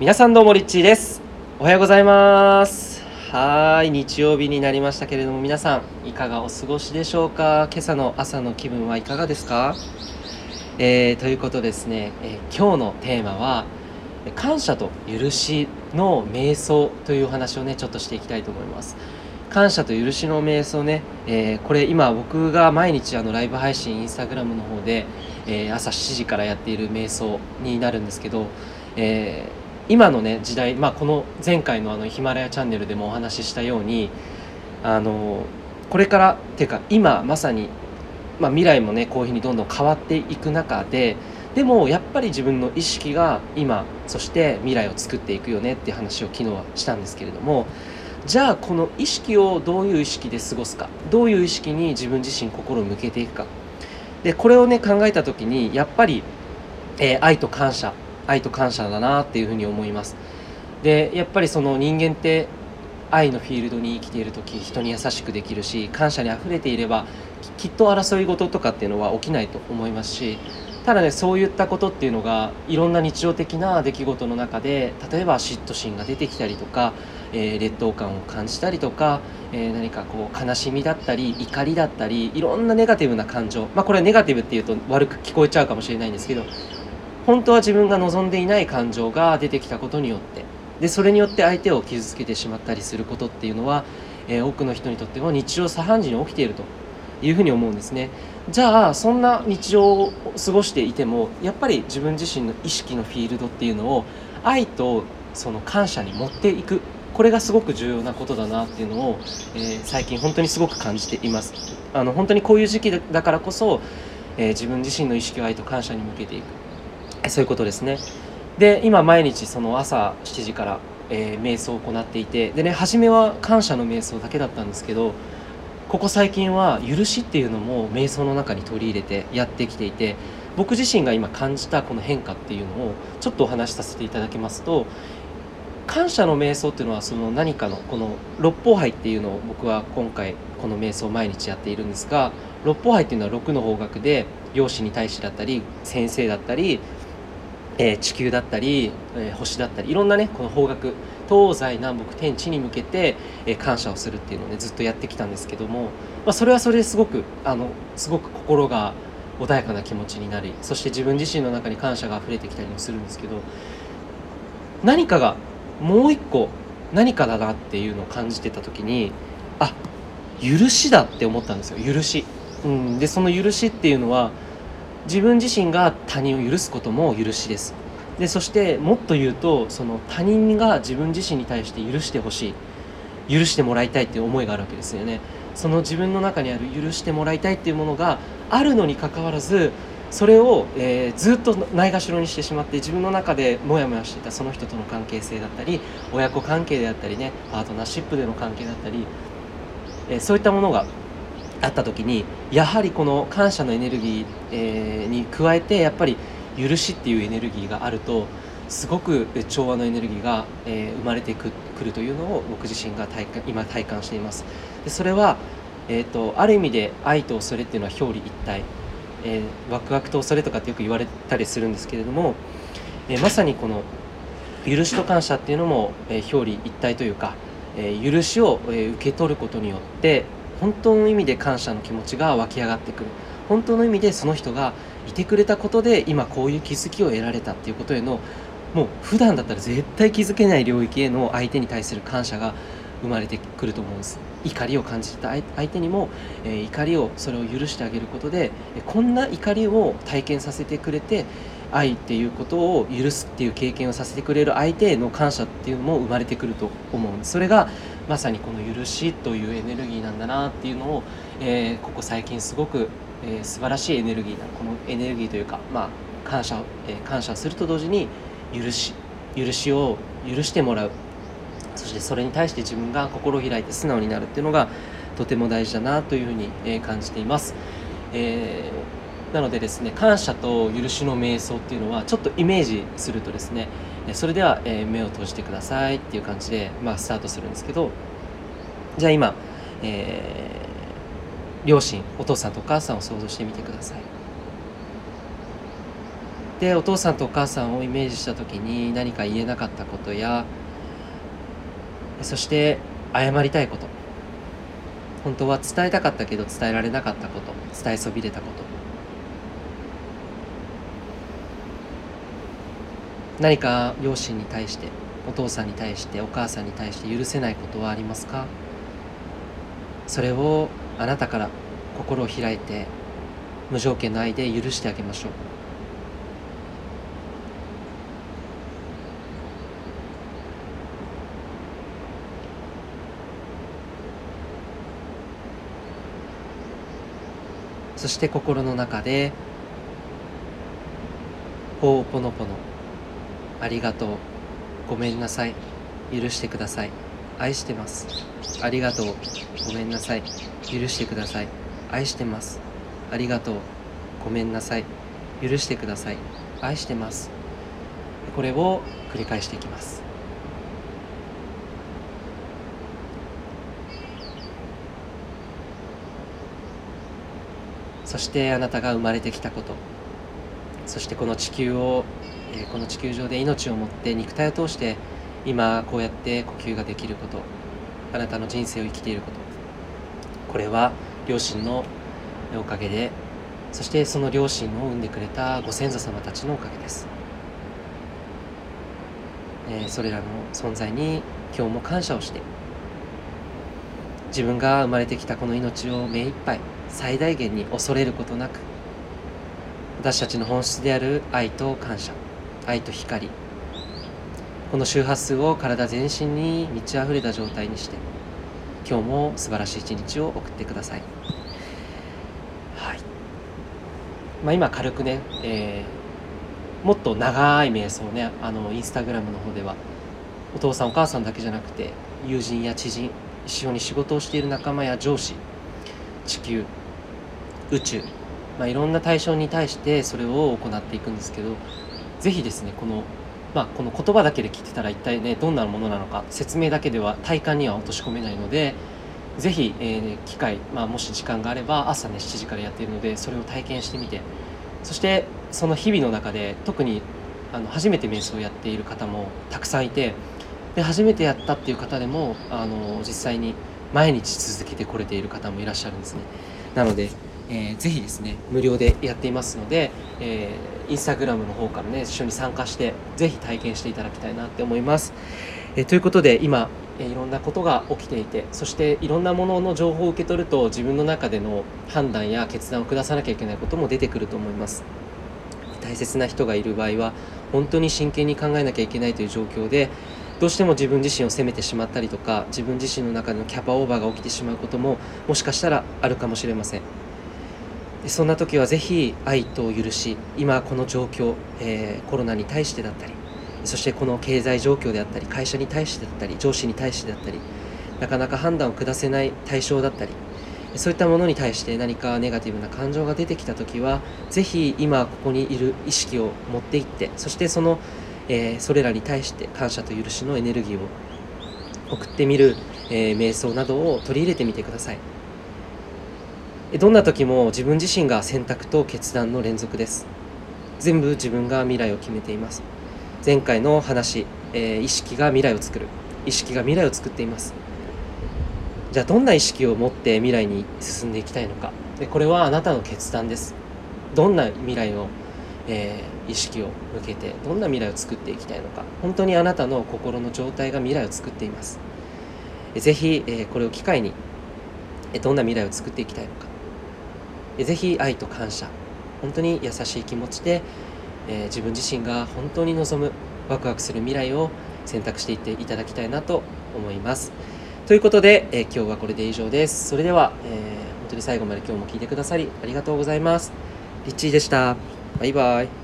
皆さんどうもリッチーです。おはようございます。はい日曜日になりましたけれども皆さんいかがお過ごしでしょうか？今朝の朝の気分はいかがですか？えー、ということですね、えー、今日のテーマは感謝と許しの瞑想というお話をねちょっとしていきたいと思います。感謝と許しの瞑想ね、えー、これ今僕が毎日あのライブ配信インスタグラムの方で、え、朝7時からやっている瞑想になるんですけど、えー、今のね時代、まあ、この前回のあのヒマラヤチャンネルでもお話ししたようにあのこれからっていうか今まさに、まあ、未来もねこういうふうにどんどん変わっていく中ででもやっぱり自分の意識が今そして未来を作っていくよねっていう話を昨日はしたんですけれどもじゃあこの意識をどういう意識で過ごすかどういう意識に自分自身心を向けていくか。でこれをね考えた時にやっぱり、えー、愛と感謝愛と感謝だなっていうふうに思います。でやっぱりその人間って愛のフィールドに生きている時人に優しくできるし感謝にあふれていればきっと争い事とかっていうのは起きないと思いますしただねそういったことっていうのがいろんな日常的な出来事の中で例えば嫉妬心が出てきたりとか、えー、劣等感を感じたりとか、えー、何かこう悲しみだったり怒りだったりいろんなネガティブな感情。まあこれはネガティブっていうと悪く聞こえちゃうかもしれないんですけど本当は自分が望んでいない感情が出てきたことによって。でそれによって相手を傷つけてしまったりすることっていうのは、えー、多くの人にとっても日常茶飯事に起きていると。いうふうに思うんですね。じゃあそんな日常を過ごしていてもやっぱり自分自身の意識のフィールドっていうのを愛とその感謝に持っていく。これがすごく重要なことだなっていうのを、えー、最近本当にすごく感じています。あの本当にこういう時期だからこそ、えー、自分自身の意識を愛と感謝に向けていく。そういうことですね。で今毎日その朝7時から、えー、瞑想を行っていてでね初めは感謝の瞑想だけだったんですけどここ最近は許しっていうのも瞑想の中に取り入れてやってきていて僕自身が今感じたこの変化っていうのをちょっとお話しさせていただきますと感謝の瞑想っていうのはその何かのこの六法杯っていうのを僕は今回この瞑想を毎日やっているんですが六法杯っていうのは六の方角で容姿に対してだったり先生だったり、えー、地球だったり、えー、星だったりいろんなねこの方角東西南北天地に向けて、え感謝をするっていうのをねずっとやってきたんですけども、まあ、それはそれですごくあのすごく心が穏やかな気持ちになりそして自分自身の中に感謝が溢れてきたりもするんですけど何かがもう一個何かだなっていうのを感じてた時にあ許しだって思ったんですよ許し。うん、でその許しっていうのは自分自身が他人を許すことも許しです。でそしてもっと言うとその他人が自分自身に対して許してほしい。許してもらいたいっていう思いがあるわけですよね。その自分の中にある許してもらいたいっていうものがあるのにかかわらずそれを、えー、ずっとないがしろにしてしまって自分の中でモヤモヤしていたその人との関係性だったり親子関係であったりねパートナーシップでの関係だったり、えー、そういったものがあった時にやはりこの感謝のエネルギー、えー、に加えてやっぱり許しっていうエネルギーがあるとすごく調和のエネルギーが、えー、生まれてくるというのを僕自身が体感今体感しています。でそれは、えーと、ある意味で愛と恐れっていうのは表裏一体、えー、ワクワクと恐れとかってよく言われたりするんですけれども、えー、まさにこの許しと感謝っていうのも、えー、表裏一体というか、えー、許しを、えー、受け取ることによって本当の意味で感謝の気持ちが湧き上がってくる。本当の意味でその人がいてくれたことで今こういう気づきを得られたっていうことへのもう普段だったら絶対気づけない領域への相手に対する感謝が生まれてくると思うんです。怒りを感じた相手にも、えー、怒りをそれを許してあげることでこんな怒りを体験させてくれて愛っていうことを許すっていう経験をさせてくれる相手への感謝っていうのも生まれてくると思うんです。それがまさにこの許しというエネルギーなんだなっていうのを、えー、ここ最近すごくえー、素晴らしいエネルギーなこのエネルギーというか、まあ、感謝を、えー、感謝すると同時に許し許しを許してもらう。そしてそれに対して自分が心を開いて素直になるっていうのがとても大事だなというふうに、えー、感じています、えー、なのでですね感謝と許しの瞑想っていうのはちょっとイメージするとですねそれでは、え目を閉じてくださいっていう感じで、まあ、スタートするんですけどじゃあ今、えー両親お父さんとお母さんを想像してみてください。でお父さんとお母さんをイメージした時に何か言えなかったことやそして謝りたいこと。本当は伝えたかったけど伝えられなかったこと。伝えそびれたこと。何か両親に対してお父さんに対してお母さんに対して許せないことはありますか？それをあなたから心を開いて無条件の愛で許してあげましょう。そして心の中で「ほおぽのぽのありがとう。ごめんなさい。許してください。愛してます。ありがとう。ごめんなさい。許してください。愛してます。ありがとう。ごめんなさい。許してください。愛してます。これを繰り返していきます。そしてあなたが生まれてきたこと。そしてこの地球をえこの地球上で命を持って肉体を通して今こうやって呼吸ができることあなたの人生を生きていること。これは両親のおかげでそしてその両親を産んでくれたご先祖様たちのおかげです、えそれらの存在に今日も感謝をして自分が生まれてきたこの命を目いっぱい最大限に恐れることなく私たちの本質である愛と感謝。愛と光。この周波数を体全身に満ち溢れた状態にして今日も素晴らしい一日を送ってください、はい。まあ、今軽くね、えー、もっと長い瞑想ねあのインスタグラムの方ではお父さんお母さんだけじゃなくて友人や知人一緒に仕事をしている仲間や上司地球宇宙、まあ、いろんな対象に対してそれを行っていくんですけどぜひですねこのまあ、この言葉だけで聞いてたら一体ねどんなものなのか説明だけでは体感には落とし込めないのでぜひ、えー、機会、まあ、もし時間があれば朝ね7時からやっているのでそれを体験してみてそしてその日々の中で特にあの初めて瞑想をやっている方もたくさんいてで初めてやったっていう方でもあの実際に毎日続けてこれている方もいらっしゃるんですね。なのでえー、ぜひですね無料でやっていますので、えー、インスタグラムの方からね一緒に参加してぜひ体験していただきたいなって思います、えー、ということで今、えー、いろんなことが起きていてそしていろんなものの情報を受け取ると自分の中での判断や決断を下さなきゃいけないことも出てくると思います。大切な人がいる場合は本当に真剣に考えなきゃいけないという状況でどうしても自分自身を責めてしまったりとか自分自身の中でのキャパオーバーが起きてしまうことももしかしたらあるかもしれません。そんな時はぜひ愛と許し今この状況、えー、コロナに対してだったりそしてこの経済状況であったり会社に対してだったり上司に対してだったりなかなか判断を下せない対象だったりそういったものに対して何かネガティブな感情が出てきた時はぜひ今ここにいる意識を持っていってそしてその、えー、それらに対して感謝と許しのエネルギーを送ってみる、えー、瞑想などを取り入れてみてください。どんな時も自分自身が選択と決断の連続です。全部自分が未来を決めています。前回の話、えー、意識が未来を作る。意識が未来を作っています。じゃあどんな意識を持って未来に進んでいきたいのか。でこれはあなたの決断です。どんな未来の、えー、意識を向けてどんな未来を作っていきたいのか。本当にあなたの心の状態が未来を作っています。ぜひ、えー、これを機会にどんな未来を作っていきたいのか。ぜひ愛と感謝。本当に優しい気持ちで、えー、自分自身が本当に望むワクワクする未来を選択していっていただきたいなと思います。ということで、えー、今日はこれで以上です。それでは、えー、本当に最後まで今日も聞いてくださりありがとうございます。リッチーでした。バイバイ。